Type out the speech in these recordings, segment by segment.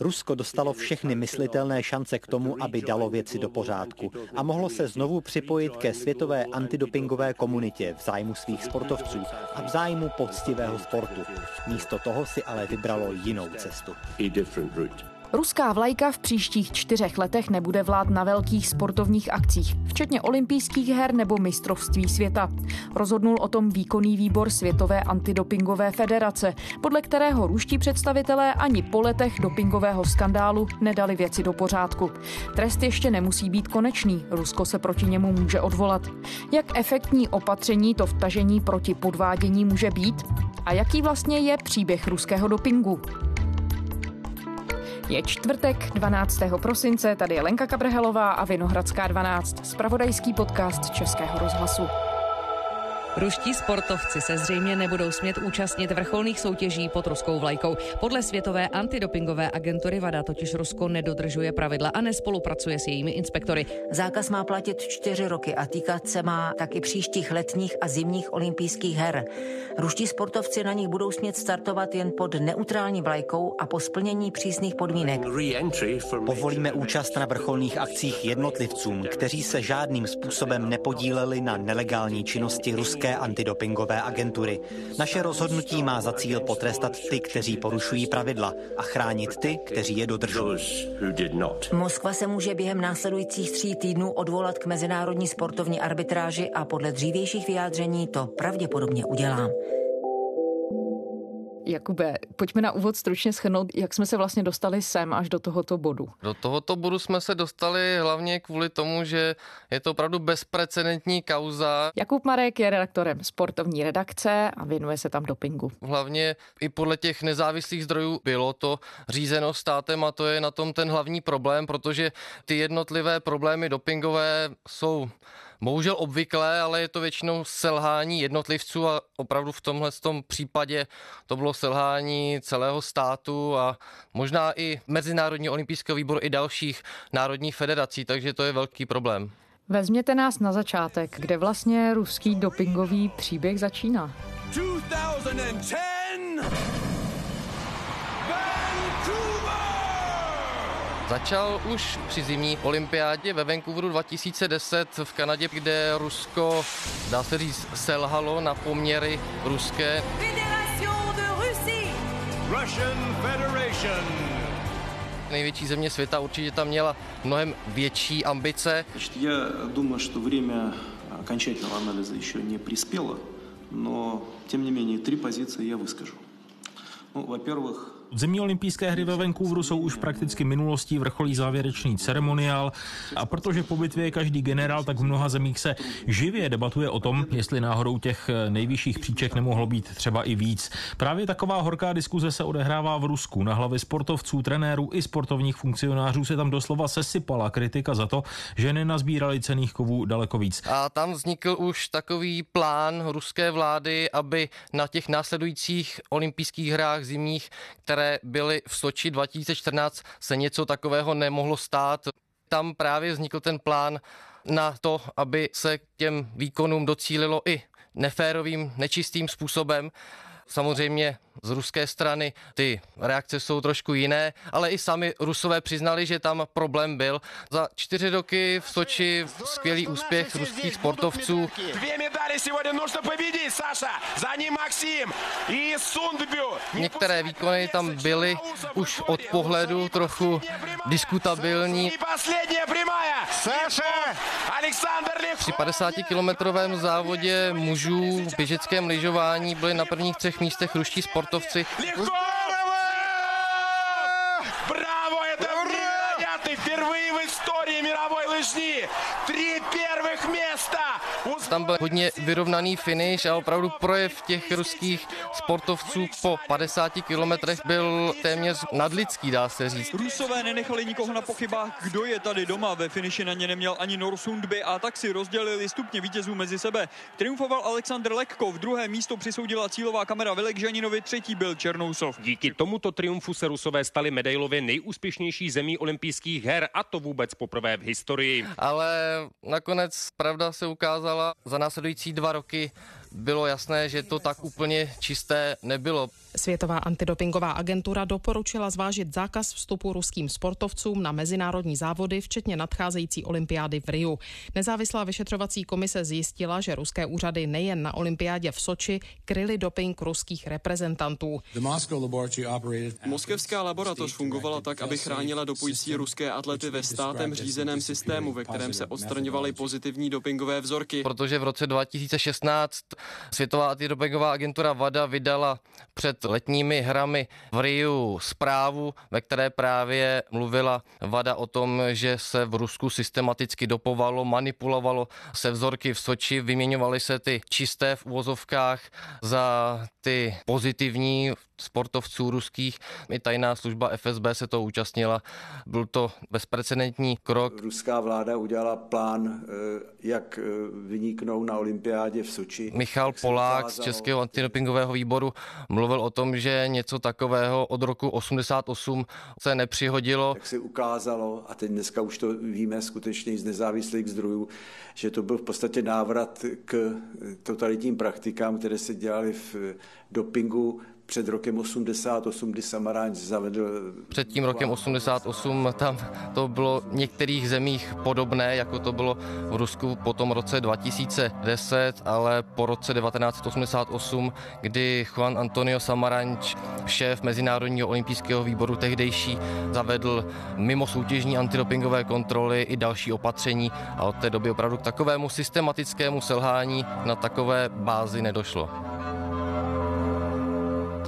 Rusko dostalo všechny myslitelné šance k tomu, aby dalo věci do pořádku a mohlo se znovu připojit ke světové antidopingové komunitě v zájmu svých sportovců a v zájmu poctivého sportu. Místo toho si ale vybralo jinou cestu. Ruská vlajka v příštích čtyřech letech nebude vlád na velkých sportovních akcích, včetně olympijských her nebo mistrovství světa. Rozhodnul o tom výkonný výbor Světové antidopingové federace, podle kterého ruští představitelé ani po letech dopingového skandálu nedali věci do pořádku. Trest ještě nemusí být konečný, Rusko se proti němu může odvolat. Jak efektní opatření to vtažení proti podvádění může být? A jaký vlastně je příběh ruského dopingu? Je čtvrtek 12. prosince, tady je Lenka Kabrhelová a Vinohradská 12, spravodajský podcast Českého rozhlasu. Ruští sportovci se zřejmě nebudou smět účastnit vrcholných soutěží pod ruskou vlajkou. Podle světové antidopingové agentury VADA totiž Rusko nedodržuje pravidla a nespolupracuje s jejími inspektory. Zákaz má platit čtyři roky a týkat se má taky příštích letních a zimních olympijských her. Ruští sportovci na nich budou smět startovat jen pod neutrální vlajkou a po splnění přísných podmínek. Povolíme účast na vrcholných akcích jednotlivcům, kteří se žádným způsobem nepodíleli na nelegální činnosti ruské Ruské antidopingové agentury. Naše rozhodnutí má za cíl potrestat ty, kteří porušují pravidla a chránit ty, kteří je dodržují. Moskva se může během následujících tří týdnů odvolat k mezinárodní sportovní arbitráži a podle dřívějších vyjádření to pravděpodobně udělá. Jakube, pojďme na úvod stručně schrnout, jak jsme se vlastně dostali sem až do tohoto bodu. Do tohoto bodu jsme se dostali hlavně kvůli tomu, že je to opravdu bezprecedentní kauza. Jakub Marek je redaktorem sportovní redakce a věnuje se tam dopingu. Hlavně i podle těch nezávislých zdrojů bylo to řízeno státem a to je na tom ten hlavní problém, protože ty jednotlivé problémy dopingové jsou bohužel obvyklé, ale je to většinou selhání jednotlivců a opravdu v tomhle tom případě to bylo selhání celého státu a možná i Mezinárodní olympijského výboru i dalších národních federací, takže to je velký problém. Vezměte nás na začátek, kde vlastně ruský dopingový příběh začíná. 2010! Začal už při zimní olympiádě ve Vancouveru 2010 v Kanadě, kde Rusko, dá se říct, selhalo na poměry ruské. Russian Federation největší země světa určitě tam měla mnohem větší ambice. Já думаю, что время окончательного анализа еще не приспело, но тем не менее три позиции я выскажу. Ну, во-первых, Zimní olympijské hry ve Vancouveru jsou už prakticky minulostí, vrcholí závěrečný ceremoniál a protože po bitvě je každý generál, tak v mnoha zemích se živě debatuje o tom, jestli náhodou těch nejvyšších příček nemohlo být třeba i víc. Právě taková horká diskuze se odehrává v Rusku. Na hlavy sportovců, trenérů i sportovních funkcionářů se tam doslova sesypala kritika za to, že nenazbírali cených kovů daleko víc. A tam vznikl už takový plán ruské vlády, aby na těch následujících olympijských hrách zimních, které které byly v Soči 2014, se něco takového nemohlo stát. Tam právě vznikl ten plán na to, aby se těm výkonům docílilo i neférovým, nečistým způsobem. Samozřejmě z ruské strany ty reakce jsou trošku jiné, ale i sami Rusové přiznali, že tam problém byl. Za čtyři roky v Soči skvělý úspěch ruských sportovců. Dvě medaily сегодня нужно победить, Саша! За ним Максим и Сундбю! Některé výkony tam byly už od pohledu trochu diskutabilní. Při 50 kilometrovém závodě mužů v běžeckém lyžování byli na prvních třech místech ruští sportovci. спортовці. Легко! Браво! Это невероятный впервые в истории мировой лыжни! Три первых места! Tam byl hodně vyrovnaný finish a opravdu projev těch ruských sportovců po 50 kilometrech byl téměř nadlidský, dá se říct. Rusové nenechali nikoho na pochybách, kdo je tady doma. Ve finiši na ně neměl ani Norsundby a tak si rozdělili stupně vítězů mezi sebe. Triumfoval Aleksandr Lekko, v druhé místo přisoudila cílová kamera Vilek Žaninovi, třetí byl Černousov. Díky tomuto triumfu se Rusové stali medailově nejúspěšnější zemí olympijských her a to vůbec poprvé v historii. Ale nakonec pravda se ukázala za následující dva roky bylo jasné, že to tak úplně čisté nebylo. Světová antidopingová agentura doporučila zvážit zákaz vstupu ruským sportovcům na mezinárodní závody, včetně nadcházející olympiády v Riu. Nezávislá vyšetřovací komise zjistila, že ruské úřady nejen na olympiádě v Soči kryly doping ruských reprezentantů. Moskevská laboratoř fungovala tak, aby chránila dopující ruské atlety ve státem řízeném systému, ve kterém se odstraňovaly pozitivní dopingové vzorky. Protože v roce 2016 Světová antidopingová agentura VADA vydala před letními hrami v Riu zprávu, ve které právě mluvila VADA o tom, že se v Rusku systematicky dopovalo, manipulovalo se vzorky v Soči, vyměňovaly se ty čisté v uvozovkách za ty pozitivní sportovců ruských. I tajná služba FSB se to účastnila. Byl to bezprecedentní krok. Ruská vláda udělala plán, eh, jak eh, vyniknou na olympiádě v Soči. Michal Polák z Českého antidopingového výboru mluvil o tom, že něco takového od roku 88 se nepřihodilo. Jak se ukázalo, a teď dneska už to víme skutečně z nezávislých zdrojů, že to byl v podstatě návrat k totalitním praktikám, které se dělaly v dopingu před rokem 88, kdy Samaranč zavedl... Před tím rokem 88 tam to bylo v některých zemích podobné, jako to bylo v Rusku po tom roce 2010, ale po roce 1988, kdy Juan Antonio Samaranč, šéf Mezinárodního olympijského výboru tehdejší, zavedl mimo soutěžní antidopingové kontroly i další opatření a od té doby opravdu k takovému systematickému selhání na takové bázi nedošlo.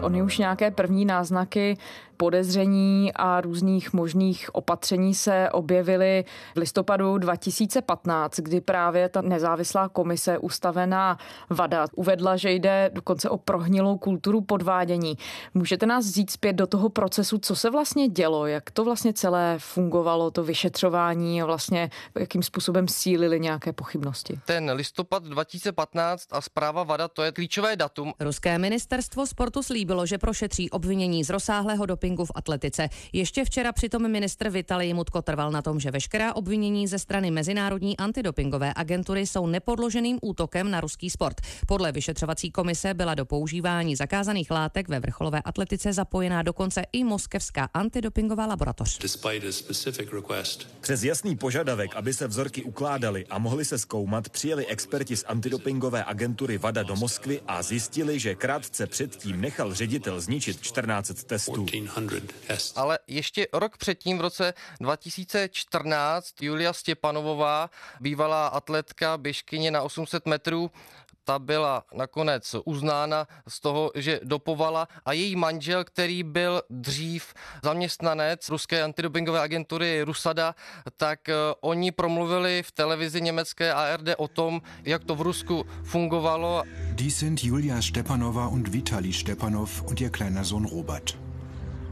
Ony už nějaké první náznaky podezření a různých možných opatření se objevily v listopadu 2015, kdy právě ta nezávislá komise ustavená VADA uvedla, že jde dokonce o prohnilou kulturu podvádění. Můžete nás vzít zpět do toho procesu, co se vlastně dělo, jak to vlastně celé fungovalo, to vyšetřování a vlastně jakým způsobem sílily nějaké pochybnosti? Ten listopad 2015 a zpráva VADA, to je klíčové datum. Ruské ministerstvo sportu slíbilo, že prošetří obvinění z rozsáhlého dopingu v atletice. Ještě včera přitom ministr Vitalij Mutko trval na tom, že veškerá obvinění ze strany Mezinárodní antidopingové agentury jsou nepodloženým útokem na ruský sport. Podle vyšetřovací komise byla do používání zakázaných látek ve vrcholové atletice zapojená dokonce i moskevská antidopingová laboratoř. Přes jasný požadavek, aby se vzorky ukládaly a mohly se zkoumat, přijeli experti z antidopingové agentury VADA do Moskvy a zjistili, že krátce předtím nechal ředitel zničit 14 testů. Ale ještě rok předtím, v roce 2014, Julia Stěpanovová, bývalá atletka, běžkyně na 800 metrů, ta byla nakonec uznána z toho, že dopovala a její manžel, který byl dřív zaměstnanec ruské antidopingové agentury Rusada, tak eh, oni promluvili v televizi německé ARD o tom, jak to v Rusku fungovalo. Die sind Julia Stepanova und Vitali Stepanov und ihr kleiner Sohn Robert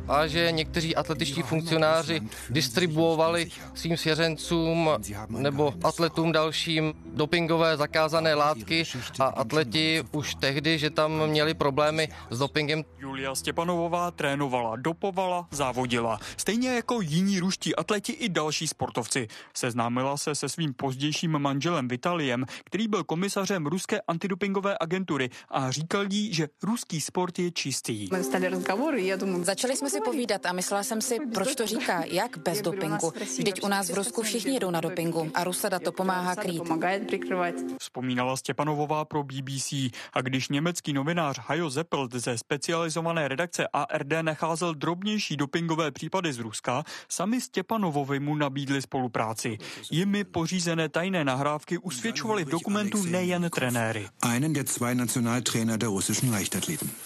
a že někteří atletičtí funkcionáři distribuovali svým svěřencům nebo atletům dalším dopingové zakázané látky a atleti už tehdy, že tam měli problémy s dopingem. Julia Stěpanovová trénovala, dopovala, závodila. Stejně jako jiní ruští atleti i další sportovci. Seznámila se se svým pozdějším manželem Vitaliem, který byl komisařem ruské antidopingové agentury a říkal jí, že ruský sport je čistý. Začali jsme si povídat a myslela jsem si, proč to říká, jak bez dopingu. Vždyť u nás v Rusku všichni jedou na dopingu a Rusada to pomáhá krýt. Vzpomínala Stěpanovová pro BBC a když německý novinář Hajo Zeppelt ze specializované redakce ARD nacházel drobnější dopingové případy z Ruska, sami Stěpanovovi mu nabídli spolupráci. Jimi pořízené tajné nahrávky usvědčovaly v dokumentu nejen trenéry.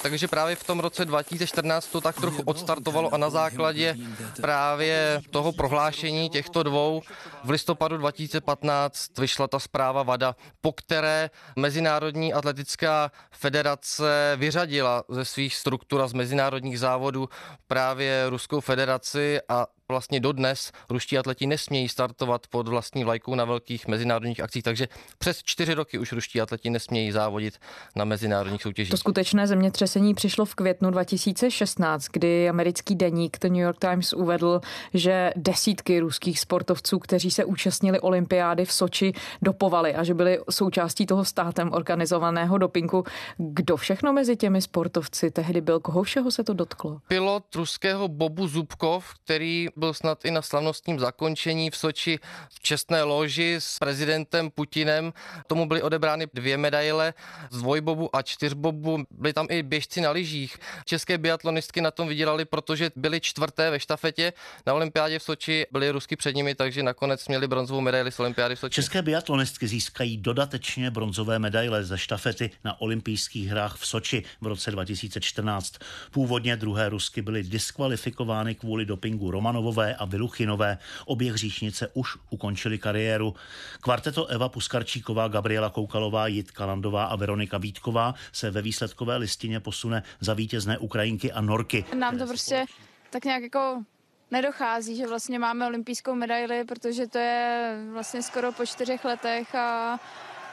Takže právě v tom roce 2014 to tak trochu odstartovalo a na základě právě toho prohlášení těchto dvou v listopadu 2015 vyšla ta zpráva VADA, po které Mezinárodní atletická federace vyřadila ze svých struktur a z mezinárodních závodů právě Ruskou federaci a vlastně dodnes ruští atleti nesmějí startovat pod vlastní vlajkou na velkých mezinárodních akcích, takže přes čtyři roky už ruští atleti nesmějí závodit na mezinárodních soutěžích. To skutečné zemětřesení přišlo v květnu 2016, kdy americký deník The New York Times uvedl, že desítky ruských sportovců, kteří se účastnili olympiády v Soči, dopovali a že byli součástí toho státem organizovaného dopingu. Kdo všechno mezi těmi sportovci tehdy byl? Koho všeho se to dotklo? Pilot ruského Bobu Zubkov, který byl snad i na slavnostním zakončení v Soči v čestné loži s prezidentem Putinem. Tomu byly odebrány dvě medaile z dvojbobu a čtyřbobu. Byli tam i běžci na lyžích. České biatlonistky na tom vydělali, protože byly čtvrté ve štafetě. Na olympiádě v Soči byli rusky před nimi, takže nakonec měli bronzovou medaili z olympiády v Soči. České biatlonistky získají dodatečně bronzové medaile ze štafety na olympijských hrách v Soči v roce 2014. Původně druhé rusky byly diskvalifikovány kvůli dopingu Romanovové a Viluchinové. Obě hříšnice už ukončili kariéru. Kvarteto Eva Puskarčíková, Gabriela Koukalová, Jitka Landová a Veronika Vítková se ve výsledkové listině posune za vítězné Ukrajinky a Norky. Nám to prostě tak nějak jako nedochází, že vlastně máme olympijskou medaili, protože to je vlastně skoro po čtyřech letech a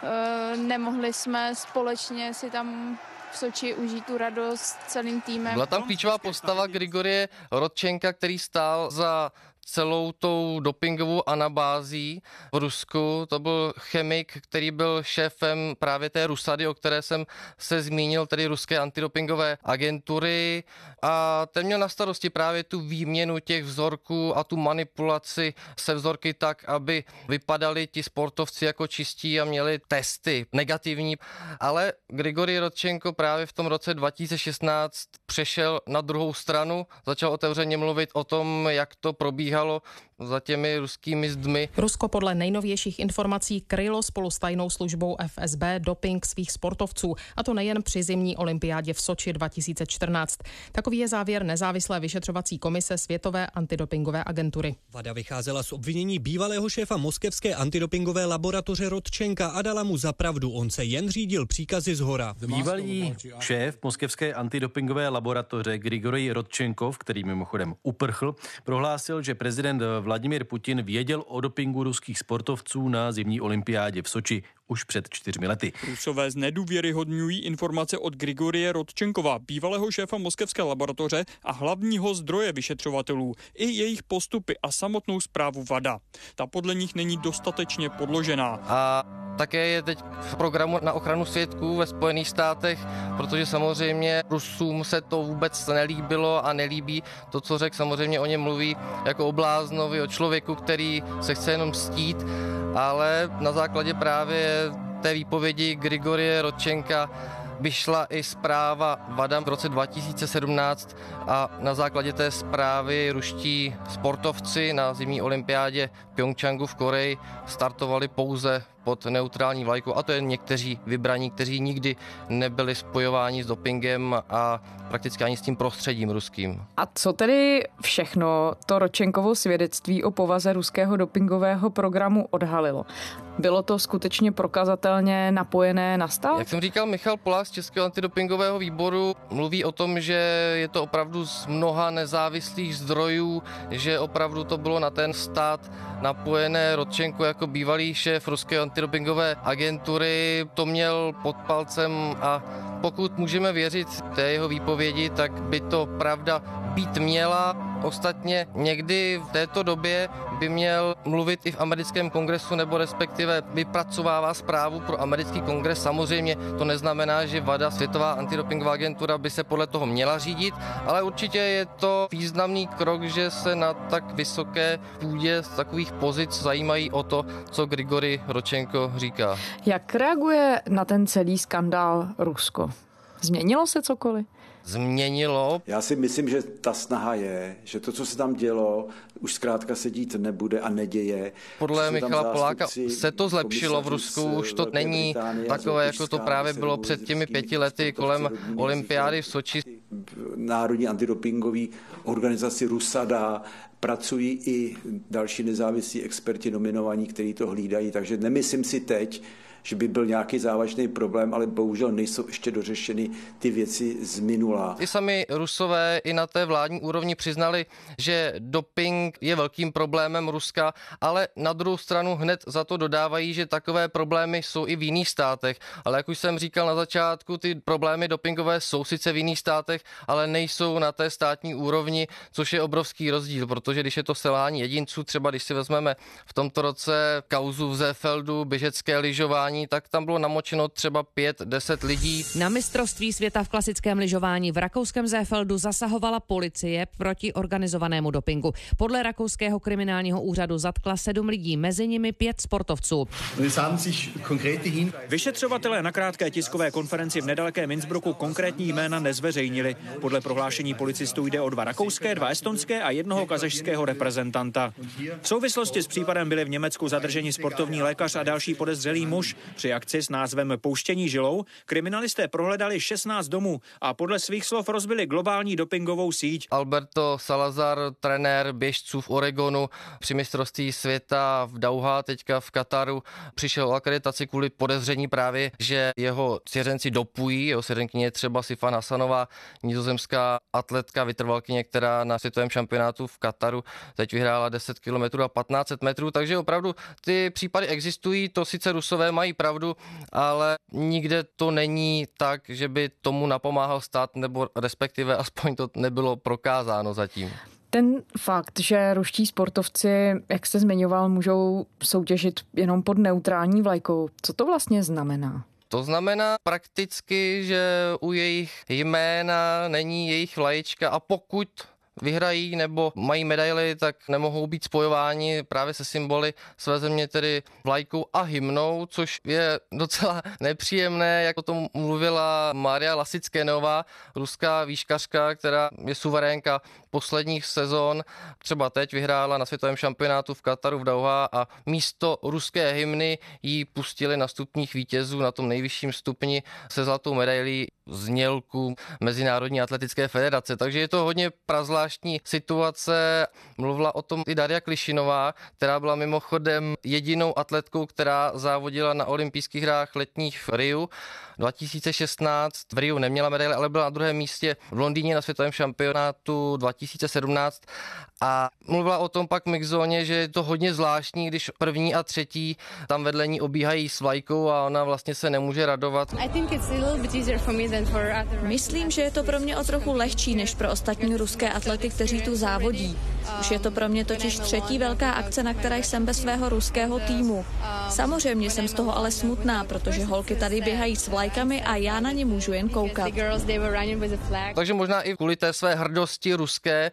e, nemohli jsme společně si tam v Soči užít tu radost celým týmem. Byla tam klíčová postava Grigorie Rodčenka, který stál za celou tou dopingovou anabází v Rusku. To byl chemik, který byl šéfem právě té Rusady, o které jsem se zmínil, tedy ruské antidopingové agentury. A ten měl na starosti právě tu výměnu těch vzorků a tu manipulaci se vzorky tak, aby vypadali ti sportovci jako čistí a měli testy negativní. Ale Grigory Rodčenko právě v tom roce 2016 přešel na druhou stranu, začal otevřeně mluvit o tom, jak to probíhá probíhalo za těmi ruskými zdmi. Rusko podle nejnovějších informací krylo spolu s tajnou službou FSB doping svých sportovců, a to nejen při zimní olympiádě v Soči 2014. Takový je závěr nezávislé vyšetřovací komise Světové antidopingové agentury. Vada vycházela z obvinění bývalého šéfa moskevské antidopingové laboratoře Rodčenka a dala mu za pravdu. On se jen řídil příkazy z hora. Bývalý šéf moskevské antidopingové laboratoře Grigory Rodčenkov, který mimochodem uprchl, prohlásil, že prezident Vladimir Putin věděl o dopingu ruských sportovců na zimní olympiádě v Soči už před čtyřmi lety. Rusové znedůvěryhodňují informace od Grigorie Rodčenkova, bývalého šéfa moskevské laboratoře a hlavního zdroje vyšetřovatelů, i jejich postupy a samotnou zprávu VADA. Ta podle nich není dostatečně podložená. A také je teď v programu na ochranu svědků ve Spojených státech, protože samozřejmě Rusům se to vůbec nelíbilo a nelíbí to, co řekl, samozřejmě o něm mluví jako o bláznovi, o člověku, který se chce jenom stít, ale na základě právě té výpovědi Grigorie Rodčenka vyšla i zpráva Vadam v roce 2017 a na základě té zprávy ruští sportovci na zimní olympiádě v Pyeongchangu v Koreji startovali pouze pod neutrální vlajku a to je někteří vybraní, kteří nikdy nebyli spojováni s dopingem a prakticky ani s tím prostředím ruským. A co tedy všechno to Ročenkovo svědectví o povaze ruského dopingového programu odhalilo? Bylo to skutečně prokazatelně napojené na stav? Jak jsem říkal, Michal Polák z Českého antidopingového výboru mluví o tom, že je to opravdu z mnoha nezávislých zdrojů, že opravdu to bylo na ten stát napojené. Rodčenko jako bývalý šéf ruské antidopingové agentury to měl pod palcem a pokud můžeme věřit té jeho výpovědi, tak by to pravda být měla. Ostatně někdy v této době by měl mluvit i v americkém kongresu nebo respektive vypracovává zprávu pro americký kongres. Samozřejmě to neznamená, že VADA, Světová antidopingová agentura, by se podle toho měla řídit, ale určitě je to významný krok, že se na tak vysoké půdě z takových pozic zajímají o to, co Grigory Ročenko říká. Jak reaguje na ten celý skandál Rusko? Změnilo se cokoliv? Změnilo. Já si myslím, že ta snaha je, že to, co se tam dělo, už zkrátka se dít nebude a neděje. Podle Michala Poláka se to zlepšilo v Rusku, už to není takové, jako to právě bylo před těmi pěti lety kolem olympiády v Soči. Národní antidopingový organizaci Rusada, pracují i další nezávislí experti nominovaní, kteří to hlídají, takže nemyslím si teď, že by byl nějaký závažný problém, ale bohužel nejsou ještě dořešeny ty věci z minula. I sami Rusové i na té vládní úrovni přiznali, že doping je velkým problémem Ruska, ale na druhou stranu hned za to dodávají, že takové problémy jsou i v jiných státech. Ale jak už jsem říkal na začátku, ty problémy dopingové jsou sice v jiných státech, ale nejsou na té státní úrovni, což je obrovský rozdíl, protože když je to selání jedinců, třeba když si vezmeme v tomto roce kauzu v Zefeldu, běžecké lyžování, tak tam bylo namočeno třeba 5-10 lidí. Na mistrovství světa v klasickém lyžování v rakouském Zefeldu zasahovala policie proti organizovanému dopingu. Podle rakouského kriminálního úřadu zatkla sedm lidí, mezi nimi pět sportovců. Vyšetřovatelé na krátké tiskové konferenci v nedalekém Innsbrucku konkrétní jména nezveřejnili. Podle prohlášení policistů jde o dva rakouské, dva estonské a jednoho kazašského reprezentanta. V souvislosti s případem byli v Německu zadrženi sportovní lékař a další podezřelý muž. Při akci s názvem Pouštění žilou kriminalisté prohledali 16 domů a podle svých slov rozbili globální dopingovou síť. Alberto Salazar, trenér běžců v Oregonu při mistrovství světa v Dauha, teďka v Kataru, přišel o akreditaci kvůli podezření právě, že jeho svěřenci dopují, jeho svěřenkyně je třeba Sifan Hasanová, nizozemská atletka, vytrvalkyně, která na světovém šampionátu v Kataru teď vyhrála 10 km a 1500 metrů, takže opravdu ty případy existují, to sice Rusové mají pravdu, ale nikde to není tak, že by tomu napomáhal stát, nebo respektive aspoň to nebylo prokázáno zatím. Ten fakt, že ruští sportovci, jak jste zmiňoval, můžou soutěžit jenom pod neutrální vlajkou, co to vlastně znamená? To znamená prakticky, že u jejich jména není jejich vlaječka a pokud vyhrají nebo mají medaily, tak nemohou být spojováni právě se symboly své země, tedy vlajkou a hymnou, což je docela nepříjemné, jak o tom mluvila Maria Lasickénová, ruská výškařka, která je suverénka posledních sezon. Třeba teď vyhrála na světovém šampionátu v Kataru v Dauha a místo ruské hymny jí pustili na stupních vítězů na tom nejvyšším stupni se zlatou medailí znělku Mezinárodní atletické federace. Takže je to hodně prazvláštní situace. Mluvila o tom i Daria Klišinová, která byla mimochodem jedinou atletkou, která závodila na olympijských hrách letních v Riu 2016. V Riu neměla medaile, ale byla na druhém místě v Londýně na světovém šampionátu 2017 a mluvila o tom pak Mixzóně, že je to hodně zvláštní, když první a třetí tam vedle ní obíhají s vlajkou a ona vlastně se nemůže radovat. Myslím, že je to pro mě o trochu lehčí než pro ostatní ruské atlety, kteří tu závodí. Už je to pro mě totiž třetí velká akce, na které jsem bez svého ruského týmu. Samozřejmě jsem z toho ale smutná, protože holky tady běhají s vlajkami a já na ně můžu jen koukat. Takže možná i kvůli té své hrdosti ruské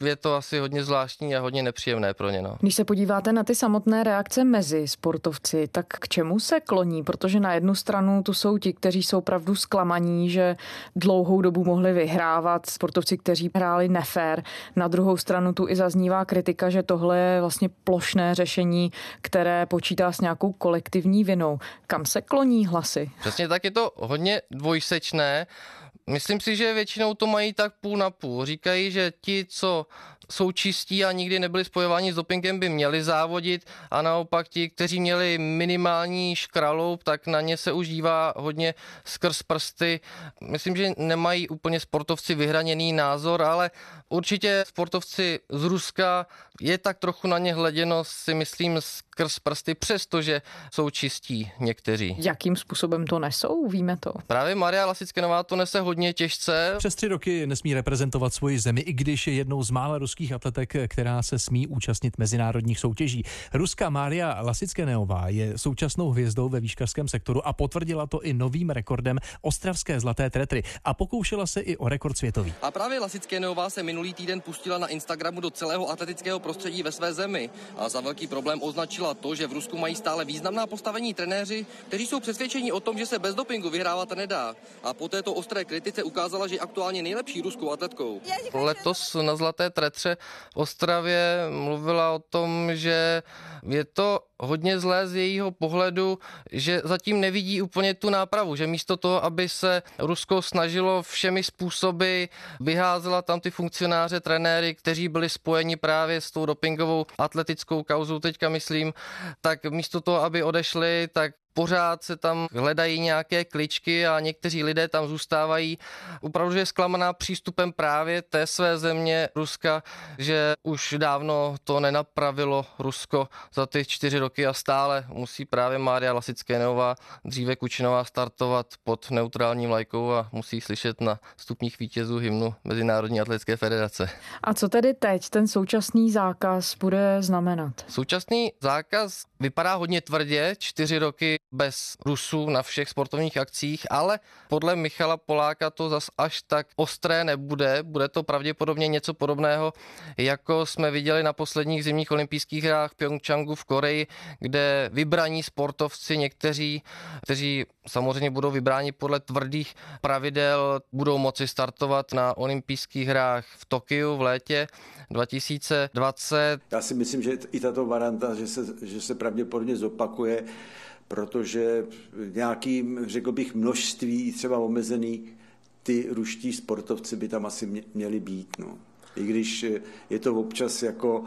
je to asi hodně zvláštní a hodně nepříjemné pro ně. No. Když se podíváte na ty samotné reakce mezi sportovci, tak k čemu se kloní? Protože na jednu stranu tu jsou ti, kteří jsou opravdu zklamaní, že dlouhou dobu mohli vyhrávat sportovci, kteří hráli nefér. Na druhou stranu tu i zaznívá kritika, že tohle je vlastně plošné řešení, které počítá s nějakou kolektivní vinou. Kam se kloní hlasy? Přesně tak je to hodně dvojsečné. Myslím si, že většinou to mají tak půl na půl. Říkají, že ti, co jsou čistí a nikdy nebyli spojováni s dopingem, by měli závodit a naopak ti, kteří měli minimální škraloup, tak na ně se už dívá hodně skrz prsty. Myslím, že nemají úplně sportovci vyhraněný názor, ale určitě sportovci z Ruska je tak trochu na ně hleděno, si myslím, skrz prsty, přestože jsou čistí někteří. Jakým způsobem to nesou, víme to? Právě Maria Lasickenová to nese hodně těžce. Přes tři roky nesmí reprezentovat svoji zemi, i když je jednou z mála ruských atletek, která se smí účastnit mezinárodních soutěží. Ruská Mária Lasickenová je současnou hvězdou ve výškařském sektoru a potvrdila to i novým rekordem ostravské zlaté tretry a pokoušela se i o rekord světový. A právě Lasickenová se minulý týden pustila na Instagramu do celého atletického prostředí ve své zemi a za velký problém označila to, že v Rusku mají stále významná postavení trenéři, kteří jsou přesvědčeni o tom, že se bez dopingu vyhrávat nedá. A po této ostré kritice ukázala, že je aktuálně nejlepší ruskou atletkou. Letos na Zlaté tretře v Ostravě mluvila o tom, že je to hodně zlé z jejího pohledu, že zatím nevidí úplně tu nápravu, že místo toho, aby se Rusko snažilo všemi způsoby, vyházela tam ty funkcionáře, trenéry, kteří byli spojeni právě s tou dopingovou atletickou kauzou, teďka myslím, tak místo toho, aby odešli, tak pořád se tam hledají nějaké kličky a někteří lidé tam zůstávají. Opravdu je zklamaná přístupem právě té své země Ruska, že už dávno to nenapravilo Rusko za ty čtyři roky a stále musí právě Mária Lasickénová, dříve Kučinová startovat pod neutrální vlajkou a musí slyšet na stupních vítězů hymnu Mezinárodní atletické federace. A co tedy teď ten současný zákaz bude znamenat? Současný zákaz vypadá hodně tvrdě, čtyři roky bez Rusů na všech sportovních akcích, ale podle Michala Poláka to zas až tak ostré nebude. Bude to pravděpodobně něco podobného, jako jsme viděli na posledních zimních olympijských hrách v Pyeongchangu v Koreji, kde vybraní sportovci, někteří, kteří samozřejmě budou vybráni podle tvrdých pravidel, budou moci startovat na olympijských hrách v Tokiu v létě 2020. Já si myslím, že i tato varianta, že se, že se pravděpodobně zopakuje, protože nějakým, řekl bych, množství třeba omezený ty ruští sportovci by tam asi měli být. No. I když je to občas jako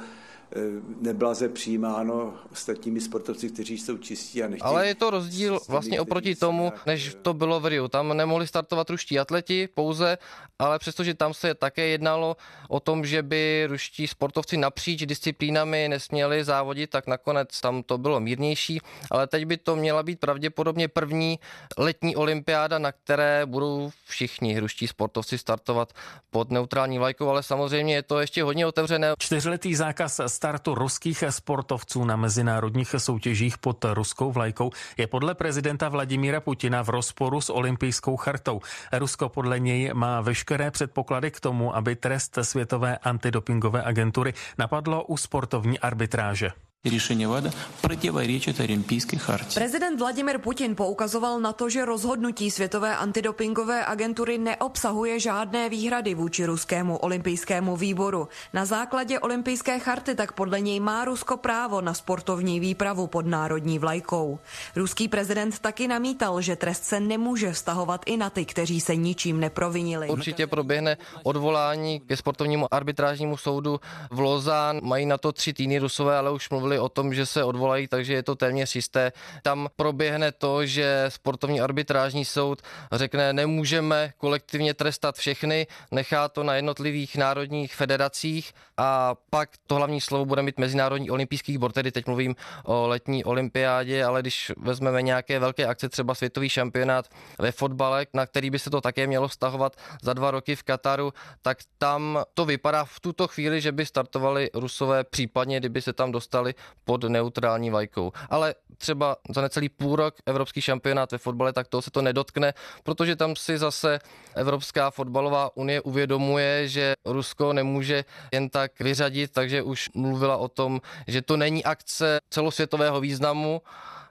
neblaze přijímáno ostatními sportovci, kteří jsou čistí a nechtějí. Ale je to rozdíl vlastně oproti tomu, než to bylo v Riu. Tam nemohli startovat ruští atleti pouze, ale přestože tam se také jednalo o tom, že by ruští sportovci napříč disciplínami nesměli závodit, tak nakonec tam to bylo mírnější, ale teď by to měla být pravděpodobně první letní olympiáda, na které budou všichni ruští sportovci startovat pod neutrální vlajkou, ale samozřejmě je to ještě hodně otevřené. Čtyřletý zákaz startu ruských sportovců na mezinárodních soutěžích pod ruskou vlajkou je podle prezidenta Vladimíra Putina v rozporu s olympijskou chartou. Rusko podle něj má veškeré předpoklady k tomu, aby trest Světové antidopingové agentury napadlo u sportovní arbitráže. Řešení vláda protivrečit olympijské chartě. Prezident Vladimir Putin poukazoval na to, že rozhodnutí Světové antidopingové agentury neobsahuje žádné výhrady vůči ruskému olympijskému výboru. Na základě olympijské charty tak podle něj má Rusko právo na sportovní výpravu pod národní vlajkou. Ruský prezident taky namítal, že trest se nemůže vztahovat i na ty, kteří se ničím neprovinili. Určitě proběhne odvolání ke sportovnímu arbitrážnímu soudu v Lozán. Mají na to tři týdny rusové, ale už mluvili mluvili o tom, že se odvolají, takže je to téměř jisté. Tam proběhne to, že sportovní arbitrážní soud řekne, nemůžeme kolektivně trestat všechny, nechá to na jednotlivých národních federacích a pak to hlavní slovo bude mít Mezinárodní olympijský výbor, tedy teď mluvím o letní olympiádě, ale když vezmeme nějaké velké akce, třeba světový šampionát ve fotbale, na který by se to také mělo vztahovat za dva roky v Kataru, tak tam to vypadá v tuto chvíli, že by startovali Rusové, případně kdyby se tam dostali pod neutrální vlajkou. Ale třeba za necelý půl rok evropský šampionát ve fotbale, tak toho se to nedotkne, protože tam si zase Evropská fotbalová unie uvědomuje, že Rusko nemůže jen tak vyřadit, takže už mluvila o tom, že to není akce celosvětového významu,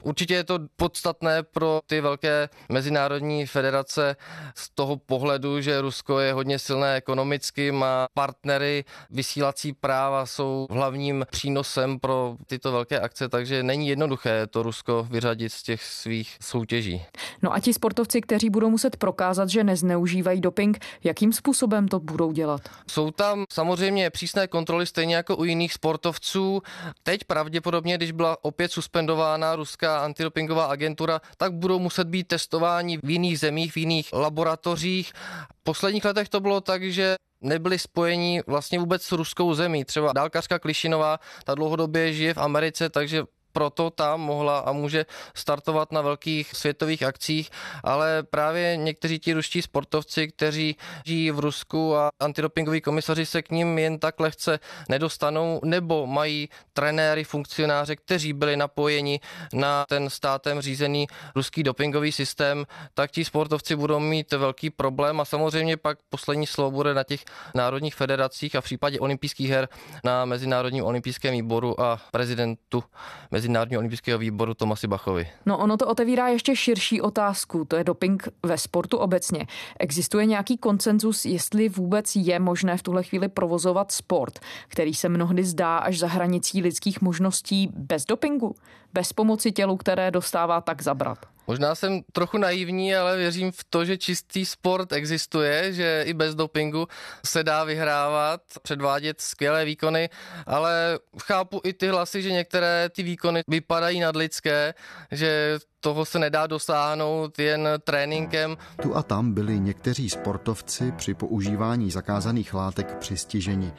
Určitě je to podstatné pro ty velké mezinárodní federace z toho pohledu, že Rusko je hodně silné ekonomicky, má partnery, vysílací práva jsou hlavním přínosem pro tyto velké akce, takže není jednoduché to Rusko vyřadit z těch svých soutěží. No a ti sportovci, kteří budou muset prokázat, že nezneužívají doping, jakým způsobem to budou dělat? Jsou tam samozřejmě přísné kontroly, stejně jako u jiných sportovců. Teď pravděpodobně, když byla opět suspendována ruská Evropská antidopingová agentura, tak budou muset být testováni v jiných zemích, v jiných laboratořích. V posledních letech to bylo tak, že nebyli spojeni vlastně vůbec s ruskou zemí. Třeba dálkařka Klišinová, ta dlouhodobě žije v Americe, takže proto tam mohla a může startovat na velkých světových akcích, ale právě někteří ti ruští sportovci, kteří žijí v Rusku a antidopingoví komisaři se k ním jen tak lehce nedostanou, nebo mají trenéry, funkcionáře, kteří byli napojeni na ten státem řízený ruský dopingový systém, tak ti sportovci budou mít velký problém a samozřejmě pak poslední slovo bude na těch národních federacích a v případě olympijských her na Mezinárodním olympijském výboru a prezidentu Mezinárodního olympijského výboru Tomasi Bachovi. No ono to otevírá ještě širší otázku, to je doping ve sportu obecně. Existuje nějaký koncenzus, jestli vůbec je možné v tuhle chvíli provozovat sport, který se mnohdy zdá až za hranicí lidských možností bez dopingu, bez pomoci tělu, které dostává tak zabrat? Možná jsem trochu naivní, ale věřím v to, že čistý sport existuje, že i bez dopingu se dá vyhrávat, předvádět skvělé výkony, ale chápu i ty hlasy, že některé ty výkony vypadají nadlidské, že toho se nedá dosáhnout jen tréninkem. Tu a tam byli někteří sportovci při používání zakázaných látek přistiženi.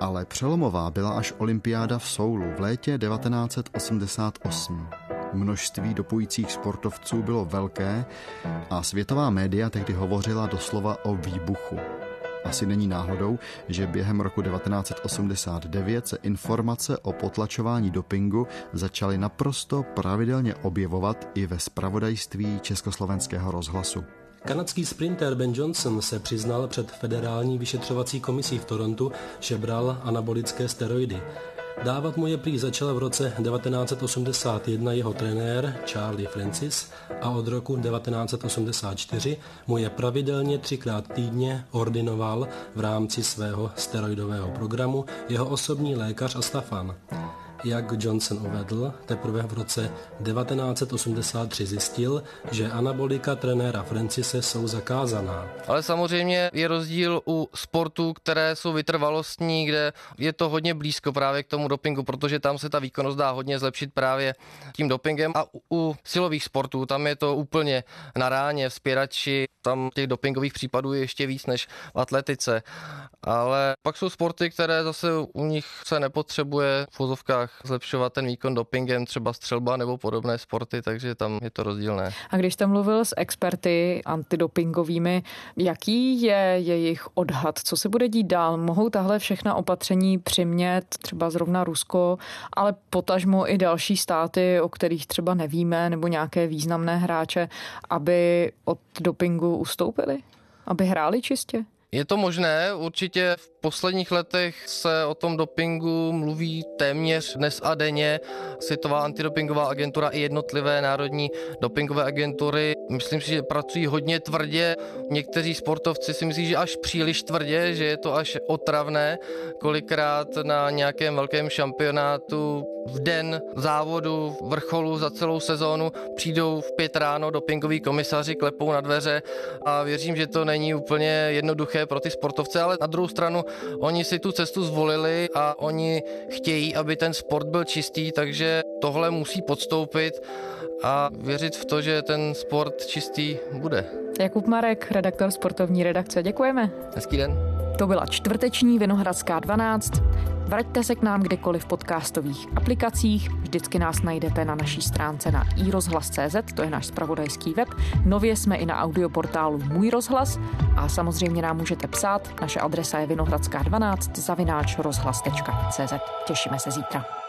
Ale přelomová byla až olympiáda v Soulu v létě 1988. Množství dopujících sportovců bylo velké a světová média tehdy hovořila doslova o výbuchu. Asi není náhodou, že během roku 1989 se informace o potlačování dopingu začaly naprosto pravidelně objevovat i ve spravodajství Československého rozhlasu. Kanadský sprinter Ben Johnson se přiznal před federální vyšetřovací komisí v Torontu, že bral anabolické steroidy. Dávat mu je prý začal v roce 1981 jeho trenér Charlie Francis a od roku 1984 mu je pravidelně třikrát týdně ordinoval v rámci svého steroidového programu jeho osobní lékař a stafan jak Johnson uvedl, teprve v roce 1983 zjistil, že anabolika trenéra Francise jsou zakázaná. Ale samozřejmě je rozdíl u sportů, které jsou vytrvalostní, kde je to hodně blízko právě k tomu dopingu, protože tam se ta výkonnost dá hodně zlepšit právě tím dopingem. A u silových sportů tam je to úplně na ráně, v spěrači, tam těch dopingových případů je ještě víc než v atletice. Ale pak jsou sporty, které zase u nich se nepotřebuje v vozovkách zlepšovat ten výkon dopingem, třeba střelba nebo podobné sporty, takže tam je to rozdílné. A když jste mluvil s experty antidopingovými, jaký je jejich odhad? Co se bude dít dál? Mohou tahle všechna opatření přimět třeba zrovna Rusko, ale potažmo i další státy, o kterých třeba nevíme, nebo nějaké významné hráče, aby od dopingu ustoupili? Aby hráli čistě? Je to možné, určitě v posledních letech se o tom dopingu mluví téměř dnes a denně. Světová antidopingová agentura i jednotlivé národní dopingové agentury, myslím si, že pracují hodně tvrdě. Někteří sportovci si myslí, že až příliš tvrdě, že je to až otravné. Kolikrát na nějakém velkém šampionátu v den závodu, vrcholu za celou sezónu přijdou v pět ráno dopingoví komisaři, klepou na dveře a věřím, že to není úplně jednoduché pro ty sportovce, ale na druhou stranu oni si tu cestu zvolili a oni chtějí, aby ten sport byl čistý, takže tohle musí podstoupit a věřit v to, že ten sport čistý bude. Jakub Marek, redaktor sportovní redakce, děkujeme. Hezký den. To byla čtvrteční Vinohradská 12. Vraťte se k nám kdekoliv v podcastových aplikacích. Vždycky nás najdete na naší stránce na iRozhlas.cz, to je náš spravodajský web. Nově jsme i na audioportálu Můj rozhlas a samozřejmě nám můžete psát. Naše adresa je vinohradská12 zavináč rozhlas.cz. Těšíme se zítra.